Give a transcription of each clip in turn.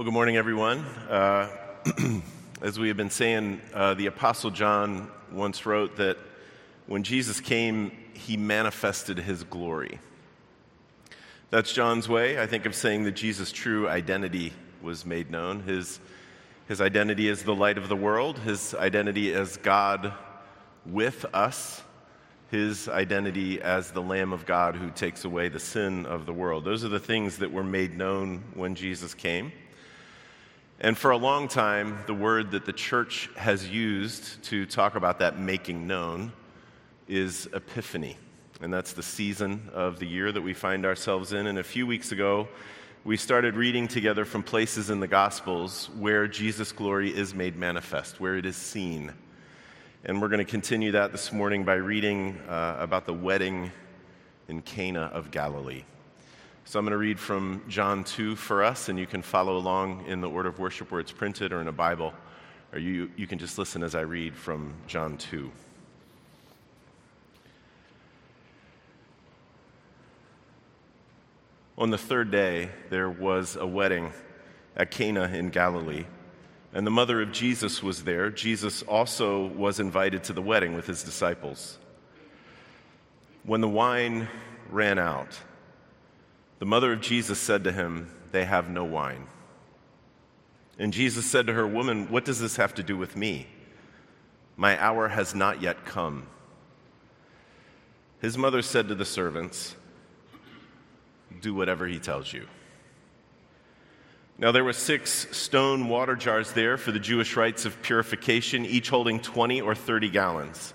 Well, good morning, everyone. Uh, as we have been saying, uh, the Apostle John once wrote that when Jesus came, he manifested his glory. That's John's way, I think, of saying that Jesus' true identity was made known. His, his identity as the light of the world, his identity as God with us, his identity as the Lamb of God who takes away the sin of the world. Those are the things that were made known when Jesus came. And for a long time, the word that the church has used to talk about that making known is epiphany. And that's the season of the year that we find ourselves in. And a few weeks ago, we started reading together from places in the Gospels where Jesus' glory is made manifest, where it is seen. And we're going to continue that this morning by reading uh, about the wedding in Cana of Galilee. So I'm going to read from John 2 for us, and you can follow along in the order of worship where it's printed or in a Bible, or you, you can just listen as I read from John 2. On the third day, there was a wedding at Cana in Galilee, and the mother of Jesus was there. Jesus also was invited to the wedding with his disciples. When the wine ran out, the mother of Jesus said to him, They have no wine. And Jesus said to her, Woman, what does this have to do with me? My hour has not yet come. His mother said to the servants, Do whatever he tells you. Now there were six stone water jars there for the Jewish rites of purification, each holding 20 or 30 gallons.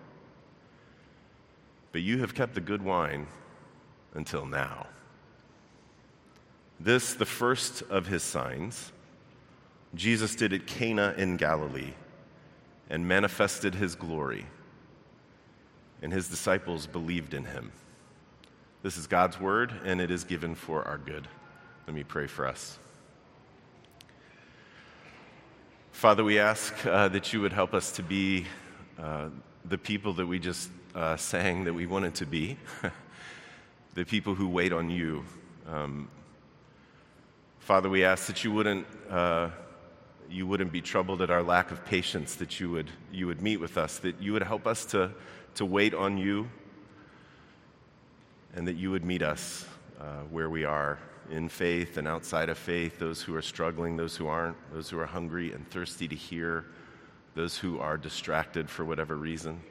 but you have kept the good wine until now. This, the first of his signs, Jesus did at Cana in Galilee and manifested his glory, and his disciples believed in him. This is God's word, and it is given for our good. Let me pray for us. Father, we ask uh, that you would help us to be uh, the people that we just uh, that we wanted to be, the people who wait on you. Um, Father, we ask that you wouldn't, uh, you wouldn't be troubled at our lack of patience, that you would, you would meet with us, that you would help us to, to wait on you, and that you would meet us uh, where we are in faith and outside of faith, those who are struggling, those who aren't, those who are hungry and thirsty to hear, those who are distracted for whatever reason.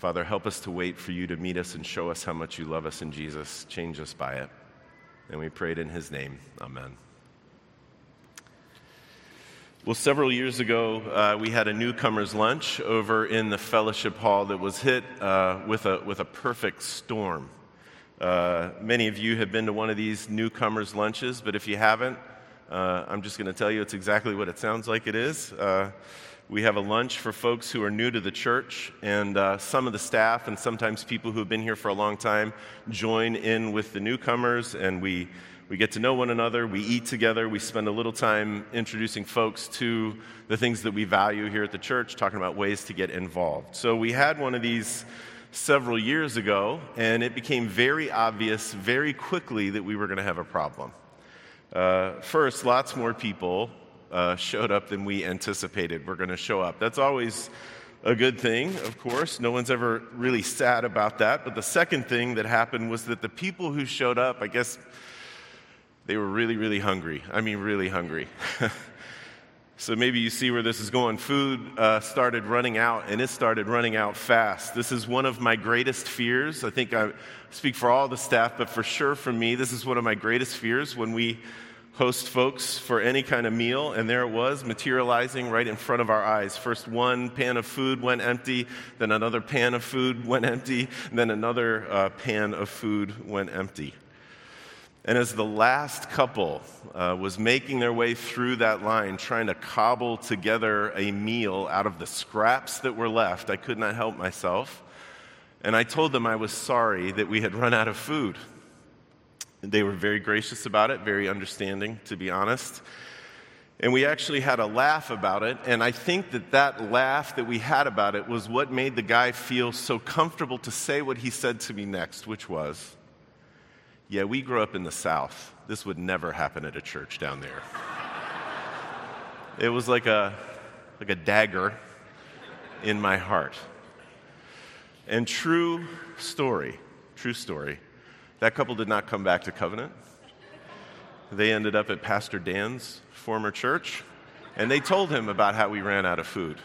Father, help us to wait for you to meet us and show us how much you love us in Jesus. Change us by it. And we prayed in his name. Amen. Well, several years ago, uh, we had a newcomers' lunch over in the fellowship hall that was hit uh, with, a, with a perfect storm. Uh, many of you have been to one of these newcomers' lunches, but if you haven't, uh, I'm just going to tell you it's exactly what it sounds like it is. We have a lunch for folks who are new to the church, and uh, some of the staff and sometimes people who have been here for a long time join in with the newcomers, and we, we get to know one another. We eat together. We spend a little time introducing folks to the things that we value here at the church, talking about ways to get involved. So we had one of these several years ago, and it became very obvious very quickly that we were going to have a problem. Uh, first, lots more people uh, showed up than we anticipated were going to show up. That's always a good thing, of course. No one's ever really sad about that. But the second thing that happened was that the people who showed up, I guess, they were really, really hungry. I mean, really hungry. so maybe you see where this is going. Food uh, started running out, and it started running out fast. This is one of my greatest fears. I think I speak for all the staff, but for sure for me, this is one of my greatest fears when we host folks for any kind of meal, and there it was materializing right in front of our eyes. First, one pan of food went empty, then another pan of food went empty, then another uh, pan of food went empty. And as the last couple uh, was making their way through that line, trying to cobble together a meal out of the scraps that were left, I could not help myself. And I told them I was sorry that we had run out of food. They were very gracious about it, very understanding, to be honest. And we actually had a laugh about it. And I think that that laugh that we had about it was what made the guy feel so comfortable to say what he said to me next, which was, Yeah, we grew up in the South. This would never happen at a church down there. it was like a, like a dagger in my heart. And true story, true story. That couple did not come back to Covenant. They ended up at Pastor Dan's former church, and they told him about how we ran out of food.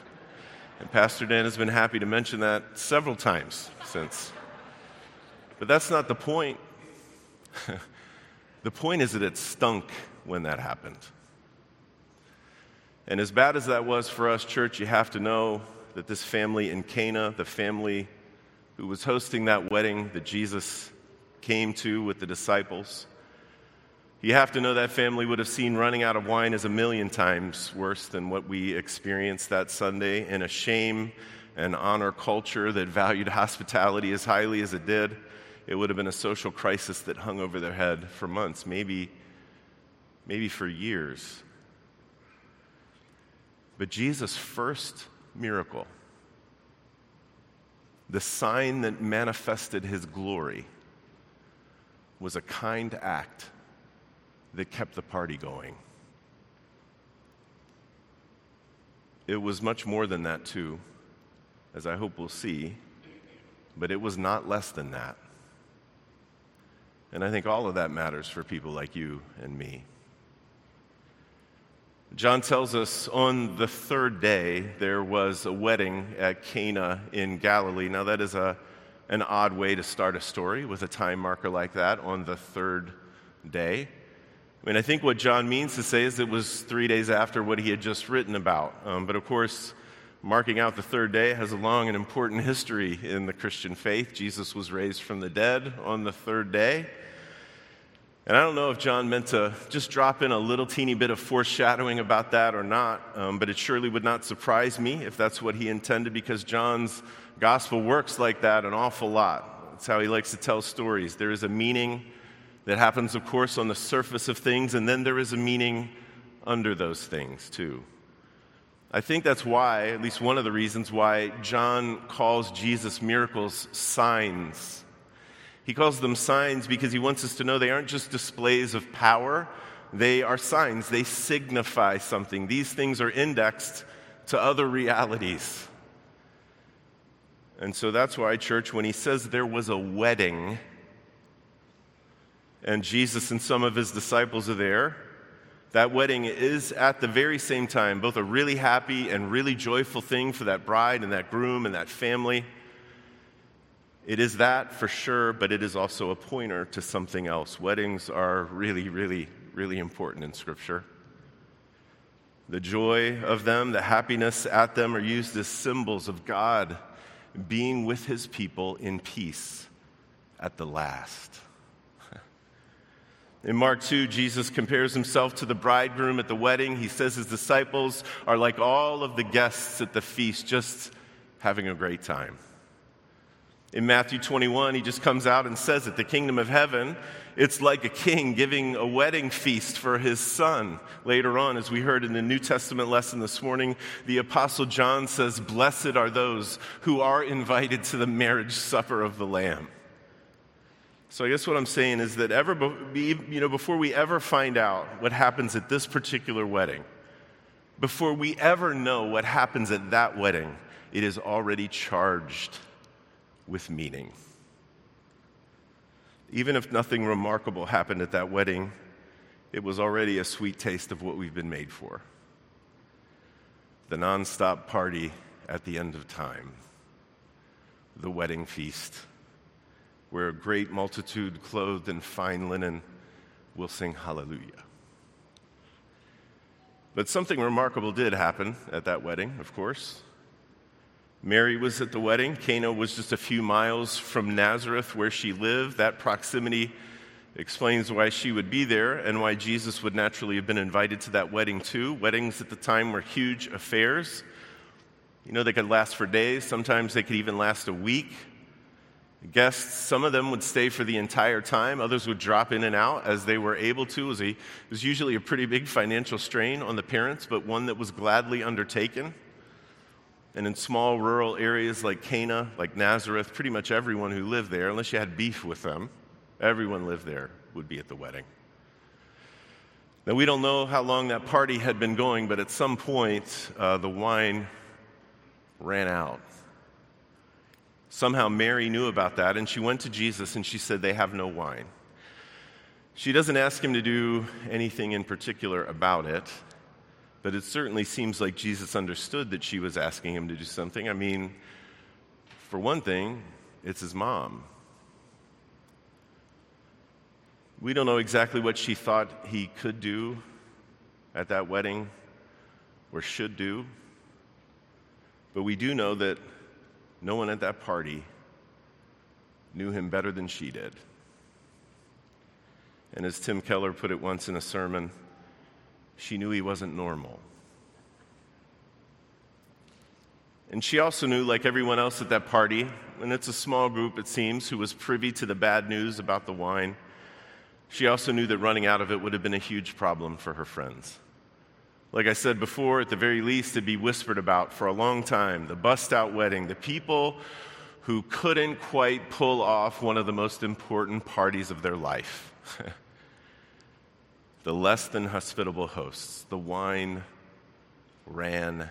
And Pastor Dan has been happy to mention that several times since. But that's not the point. the point is that it stunk when that happened. And as bad as that was for us, church, you have to know that this family in Cana, the family who was hosting that wedding that Jesus came to with the disciples. You have to know that family would have seen running out of wine as a million times worse than what we experienced that Sunday in a shame and honor culture that valued hospitality as highly as it did. It would have been a social crisis that hung over their head for months, maybe, maybe for years. But Jesus' first miracle, the sign that manifested his glory, was a kind act that kept the party going. It was much more than that, too, as I hope we'll see, but it was not less than that. And I think all of that matters for people like you and me. John tells us on the third day there was a wedding at Cana in Galilee. Now, that is a an odd way to start a story with a time marker like that on the third day. I mean, I think what John means to say is it was three days after what he had just written about. Um, but of course, marking out the third day has a long and important history in the Christian faith. Jesus was raised from the dead on the third day. And I don't know if John meant to just drop in a little teeny bit of foreshadowing about that or not, um, but it surely would not surprise me if that's what he intended because John's gospel works like that an awful lot. That's how he likes to tell stories. There is a meaning that happens, of course, on the surface of things, and then there is a meaning under those things, too. I think that's why, at least one of the reasons why, John calls Jesus' miracles signs he calls them signs because he wants us to know they aren't just displays of power, they are signs. They signify something. These things are indexed to other realities. And so that's why, church, when he says there was a wedding and Jesus and some of his disciples are there, that wedding is at the very same time both a really happy and really joyful thing for that bride and that groom and that family. It is that for sure, but it is also a pointer to something else. Weddings are really, really, really important in Scripture. The joy of them, the happiness at them are used as symbols of God being with his people in peace at the last. In Mark 2, Jesus compares himself to the bridegroom at the wedding. He says his disciples are like all of the guests at the feast, just having a great time. In Matthew 21, he just comes out and says it the kingdom of heaven, it's like a king giving a wedding feast for his son. Later on, as we heard in the New Testament lesson this morning, the Apostle John says, Blessed are those who are invited to the marriage supper of the Lamb. So I guess what I'm saying is that ever, you know, before we ever find out what happens at this particular wedding, before we ever know what happens at that wedding, it is already charged with meaning. Even if nothing remarkable happened at that wedding, it was already a sweet taste of what we've been made for the nonstop party at the end of time, the wedding feast, where a great multitude clothed in fine linen will sing hallelujah. But something remarkable did happen at that wedding, of course. Mary was at the wedding. Cana was just a few miles from Nazareth, where she lived. That proximity explains why she would be there and why Jesus would naturally have been invited to that wedding too. Weddings at the time were huge affairs. You know, they could last for days, sometimes they could even last a week. Guests, some of them would stay for the entire time, others would drop in and out as they were able to. It was, a, it was usually a pretty big financial strain on the parents, but one that was gladly undertaken. And in small rural areas like Cana, like Nazareth, pretty much everyone who lived there, unless you had beef with them, everyone lived there, would be at the wedding. Now, we don't know how long that party had been going, but at some point, uh, the wine ran out. Somehow Mary knew about that, and she went to Jesus and she said, They have no wine. She doesn't ask him to do anything in particular about it, but it certainly seems like Jesus understood that she was asking him to do something. I mean, for one thing, it's his mom. We don't know exactly what she thought he could do at that wedding or should do. But we do know that no one at that party knew him better than she did. And as Tim Keller put it once in a sermon, she knew he wasn't normal. And she also knew, like everyone else at that party, and it's a small group, it seems, who was privy to the bad news about the wine, she also knew that running out of it would have been a huge problem for her friends. Like I said before, at the very least, it'd be whispered about for a long time the bust out wedding, the people who couldn't quite pull off one of the most important parties of their life. the less than hospitable hosts. The wine ran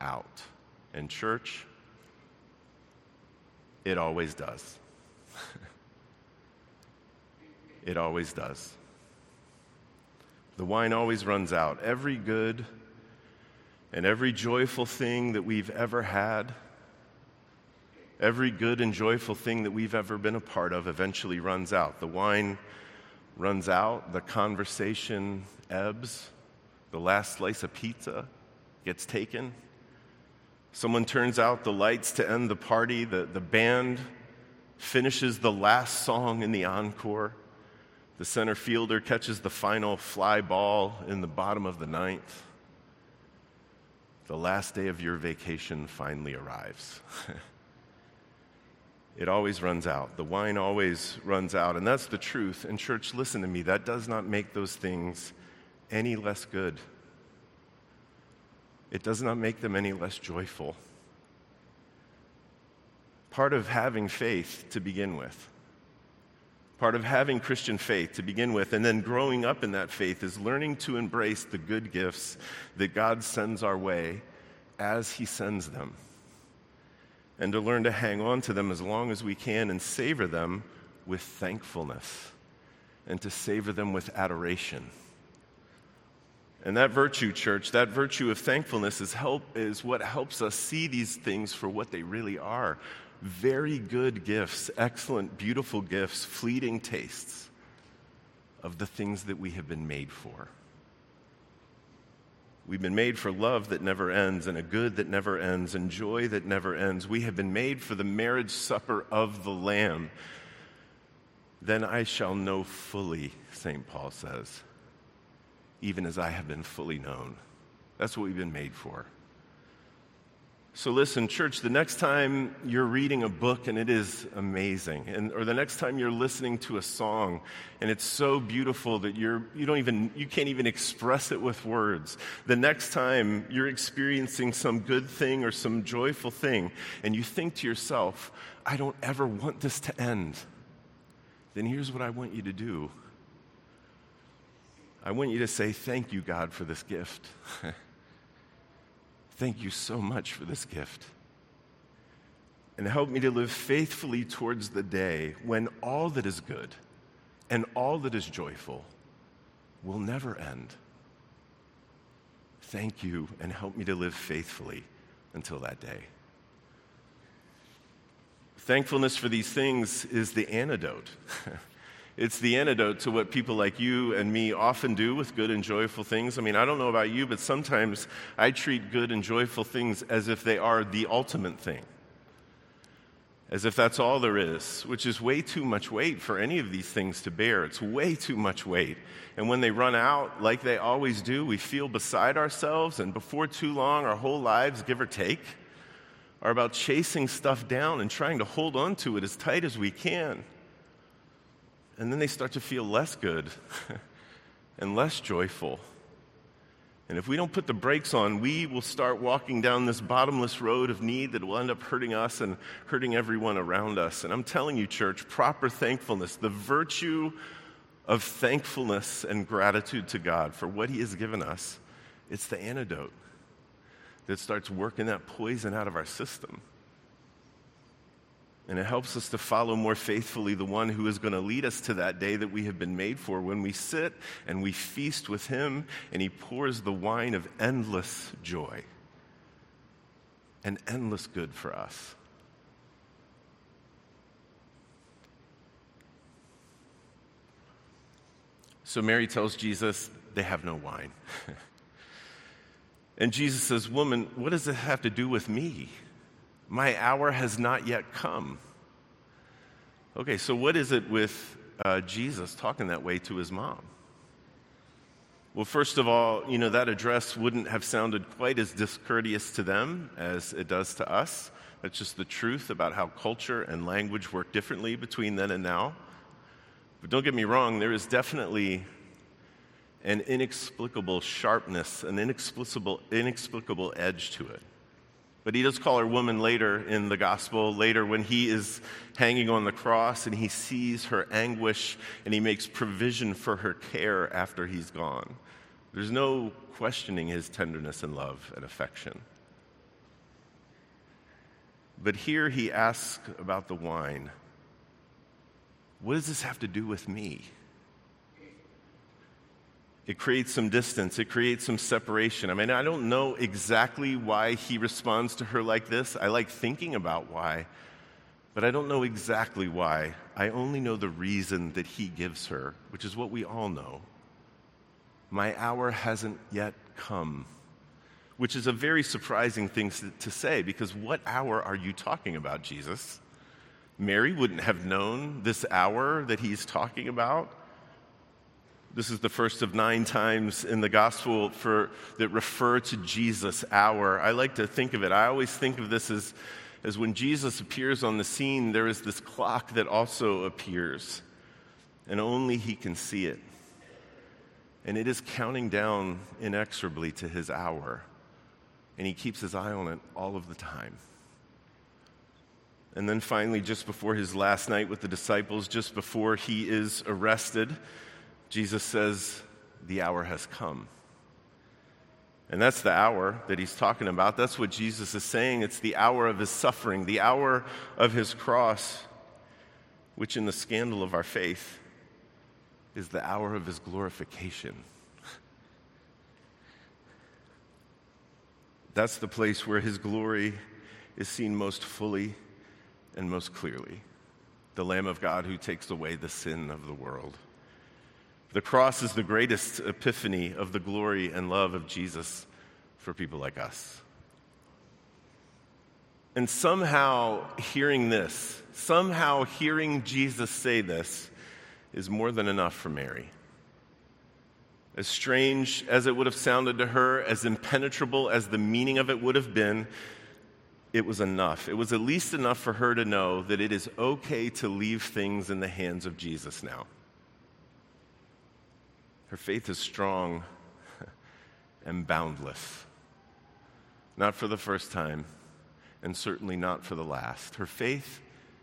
out. And, church, it always does. it always does. The wine always runs out. Every good and every joyful thing that we've ever had, every good and joyful thing that we've ever been a part of eventually runs out. The wine runs out, the conversation ebbs, the last slice of pizza gets taken. Someone turns out the lights to end the party, the, the band finishes the last song in the encore. The center fielder catches the final fly ball in the bottom of the ninth. The last day of your vacation finally arrives. it always runs out. The wine always runs out. And that's the truth. And, church, listen to me. That does not make those things any less good, it does not make them any less joyful. Part of having faith to begin with Part of having Christian faith to begin with, and then growing up in that faith, is learning to embrace the good gifts that God sends our way as He sends them. And to learn to hang on to them as long as we can and savor them with thankfulness and to savor them with adoration. And that virtue, church, that virtue of thankfulness is, help, is what helps us see these things for what they really are very good gifts, excellent, beautiful gifts, fleeting tastes of the things that we have been made for. We've been made for love that never ends, and a good that never ends, and joy that never ends. We have been made for the marriage supper of the Lamb. Then I shall know fully, St. Paul says, even as I have been fully known. That's what we've been made for. So, listen, church, the next time you're reading a book and it is amazing, and, or the next time you're listening to a song and it's so beautiful that you're, you, don't even, you can't even express it with words, the next time you're experiencing some good thing or some joyful thing, and you think to yourself, I don't ever want this to end, then here's what I want you to do I want you to say, Thank you, God, for this gift. Thank you so much for this gift. And help me to live faithfully towards the day when all that is good and all that is joyful will never end. Thank you and help me to live faithfully until that day. Thankfulness for these things is the antidote. It's the antidote to what people like you and me often do with good and joyful things. I mean, I don't know about you, but sometimes I treat good and joyful things as if they are the ultimate thing. as if that's all there is, which is way too much weight for any of these things to bear. It's way too much weight. And when they run out, like they always do, we feel beside ourselves, and before too long, our whole lives, give or take, are about chasing stuff down and trying to hold on to it as tight as we can. And then they start to feel less good and less joyful and if we don't put the brakes on, we will start walking down this bottomless road of need that will end up hurting us and hurting everyone around us. And I'm telling you, church, proper thankfulness, the virtue of thankfulness and gratitude to God for what He has given us, it's the antidote that starts working that poison out of our system. And it helps us to follow more faithfully the one who is going to lead us to that day that we have been made for when we sit and we feast with him and he pours the wine of endless joy and endless good for us. So Mary tells Jesus they have no wine. and Jesus says, Woman, what does it have to do with me? My hour has not yet come. Okay, so what is it with uh, Jesus talking that way to his mom? Well, first of all, you know, that address wouldn't have sounded quite as discourteous to them as it does to us. That's just the truth about how culture and language work differently between then and now. But don't get me wrong, there is definitely an inexplicable sharpness, an inexplicable, inexplicable edge to it. But he does call her woman later in the gospel, later when he is hanging on the cross and he sees her anguish and he makes provision for her care after he's gone. There's no questioning his tenderness and love and affection. But here he asks about the wine. What does this have to do with me? It creates some distance, it creates some separation. I mean, I don't know exactly why he responds to her like this. I like thinking about why, but I don't know exactly why. I only know the reason that he gives her, which is what we all know. My hour hasn't yet come, which is a very surprising thing to say because what hour are you talking about, Jesus? Mary wouldn't have known this hour that he's talking about. This is the first of nine times in the gospel for, that refer to Jesus' hour. I like to think of it, I always think of this as, as when Jesus appears on the scene, there is this clock that also appears, and only he can see it. And it is counting down inexorably to his hour, and he keeps his eye on it all of the time. And then finally, just before his last night with the disciples, just before he is arrested, Jesus says, The hour has come. And that's the hour that he's talking about. That's what Jesus is saying. It's the hour of his suffering, the hour of his cross, which in the scandal of our faith is the hour of his glorification. That's the place where his glory is seen most fully and most clearly. The Lamb of God who takes away the sin of the world. The cross is the greatest epiphany of the glory and love of Jesus for people like us. And somehow hearing this, somehow hearing Jesus say this, is more than enough for Mary. As strange as it would have sounded to her, as impenetrable as the meaning of it would have been, it was enough. It was at least enough for her to know that it is okay to leave things in the hands of Jesus now. Her faith is strong and boundless. Not for the first time, and certainly not for the last. Her faith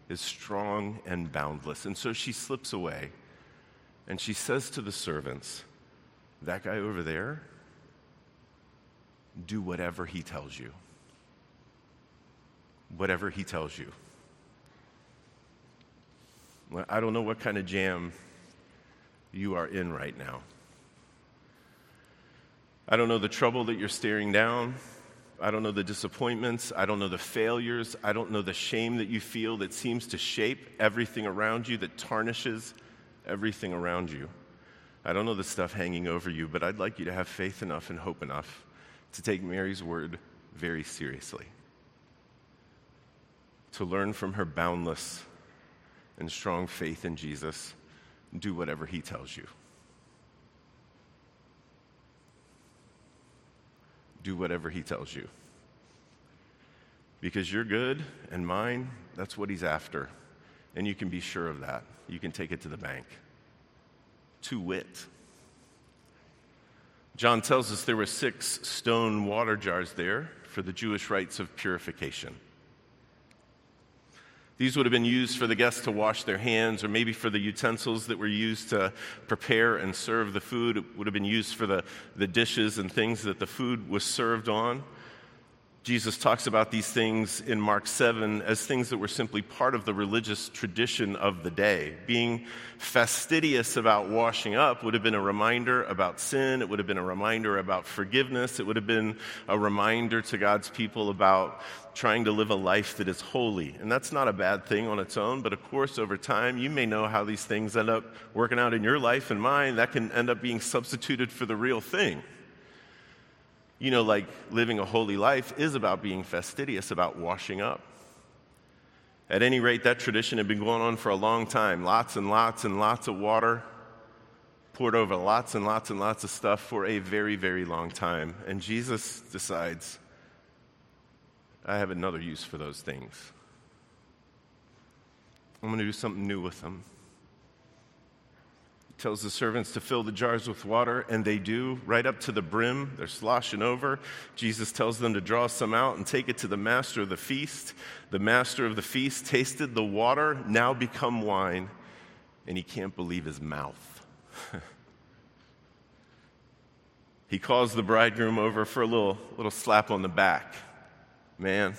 is strong and boundless. And so she slips away and she says to the servants, That guy over there, do whatever he tells you. Whatever he tells you. I don't know what kind of jam you are in right now. I don't know the trouble that you're staring down. I don't know the disappointments. I don't know the failures. I don't know the shame that you feel that seems to shape everything around you, that tarnishes everything around you. I don't know the stuff hanging over you, but I'd like you to have faith enough and hope enough to take Mary's word very seriously. to learn from her boundless and strong faith in Jesus. Do whatever he tells you. Do whatever he tells you. Because your good and mine, that's what he's after. And you can be sure of that. You can take it to the bank. To wit. John tells us there were six stone water jars there for the Jewish rites of purification. These would have been used for the guests to wash their hands, or maybe for the utensils that were used to prepare and serve the food. It would have been used for the, the dishes and things that the food was served on. Jesus talks about these things in Mark 7 as things that were simply part of the religious tradition of the day. Being fastidious about washing up would have been a reminder about sin, it would have been a reminder about forgiveness, it would have been a reminder to God's people about trying to live a life that is holy. And that's not a bad thing on its own, but of course, over time, you may know how these things end up working out in your life and mine. That can end up being substituted for the real thing you know, like living a holy life is about being fastidious, about washing up. At any rate, that tradition had been going on for a long time. Lots and lots and lots of water poured over lots and lots and lots of stuff for a very, very long time. And Jesus decides, I have another use for those things. I'm going to do something new with them tells the servants to fill the jars with water, and they do, right up to the brim. They're sloshing over. Jesus tells them to draw some out and take it to the master of the feast. The master of the feast tasted the water, now become wine, and he can't believe his mouth. he calls the bridegroom over for a little, little slap on the back. Man,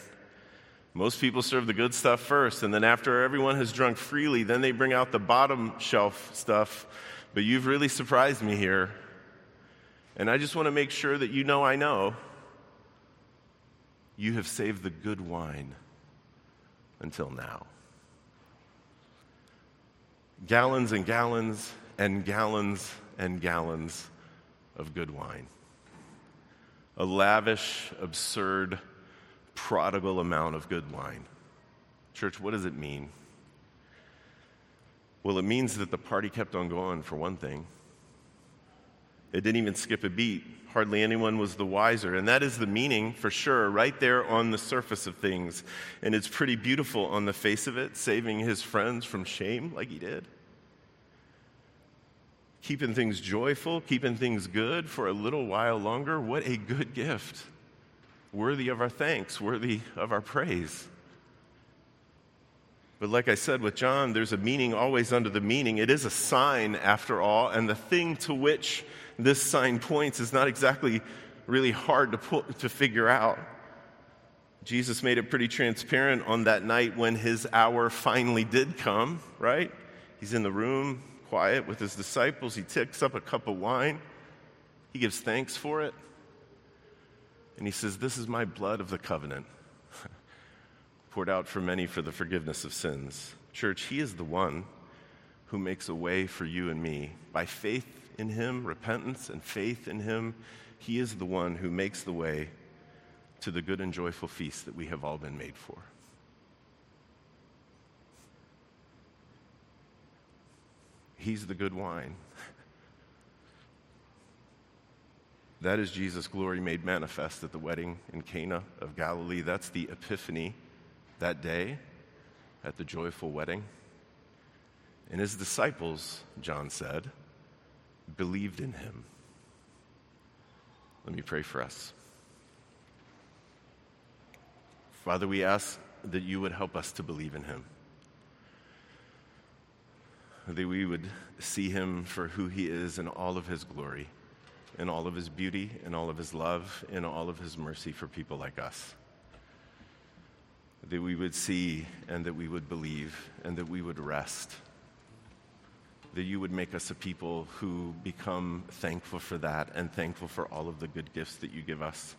most people serve the good stuff first, and then after everyone has drunk freely, then they bring out the bottom shelf stuff. But you've really surprised me here. And I just want to make sure that you know I know you have saved the good wine until now. Gallons and gallons and gallons and gallons of good wine. A lavish, absurd, prodigal amount of good wine. Church, what does it mean? Well, it means that the party kept on going, for one thing. It didn't even skip a beat. Hardly anyone was the wiser. And that is the meaning, for sure, right there on the surface of things. And it's pretty beautiful on the face of it, saving his friends from shame like he did. Keeping things joyful, keeping things good for a little while longer. What a good gift worthy of our thanks, worthy of our praise. But like I said with John, there's a meaning always under the meaning. It is a sign, after all, and the thing to which this sign points is not exactly really hard to, put, to figure out. Jesus made it pretty transparent on that night when his hour finally did come, right? He's in the room, quiet with his disciples. He takes up a cup of wine, he gives thanks for it. And he says, This is my blood of the covenant, poured out for many for the forgiveness of sins. Church, he is the one who makes a way for you and me. By faith in him, repentance and faith in him, he is the one who makes the way to the good and joyful feast that we have all been made for. He's the good wine. That is Jesus' glory made manifest at the wedding in Cana of Galilee. That's the epiphany that day at the joyful wedding. And his disciples, John said, believed in him. Let me pray for us. Father, we ask that you would help us to believe in him, that we would see him for who he is in all of his glory in all of his beauty, in all of his love, in all of his mercy for people like us. That we would see and that we would believe and that we would rest. That you would make us a people who become thankful for that and thankful for all of the good gifts that you give us.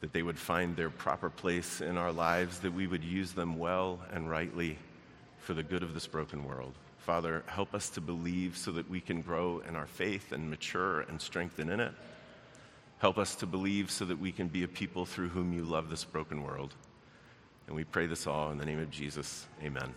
That they would find their proper place in our lives, that we would use them well and rightly for the good of this broken world. Father, help us to believe so that we can grow in our faith and mature and strengthen in it. Help us to believe so that we can be a people through whom you love this broken world. And we pray this all in the name of Jesus. Amen.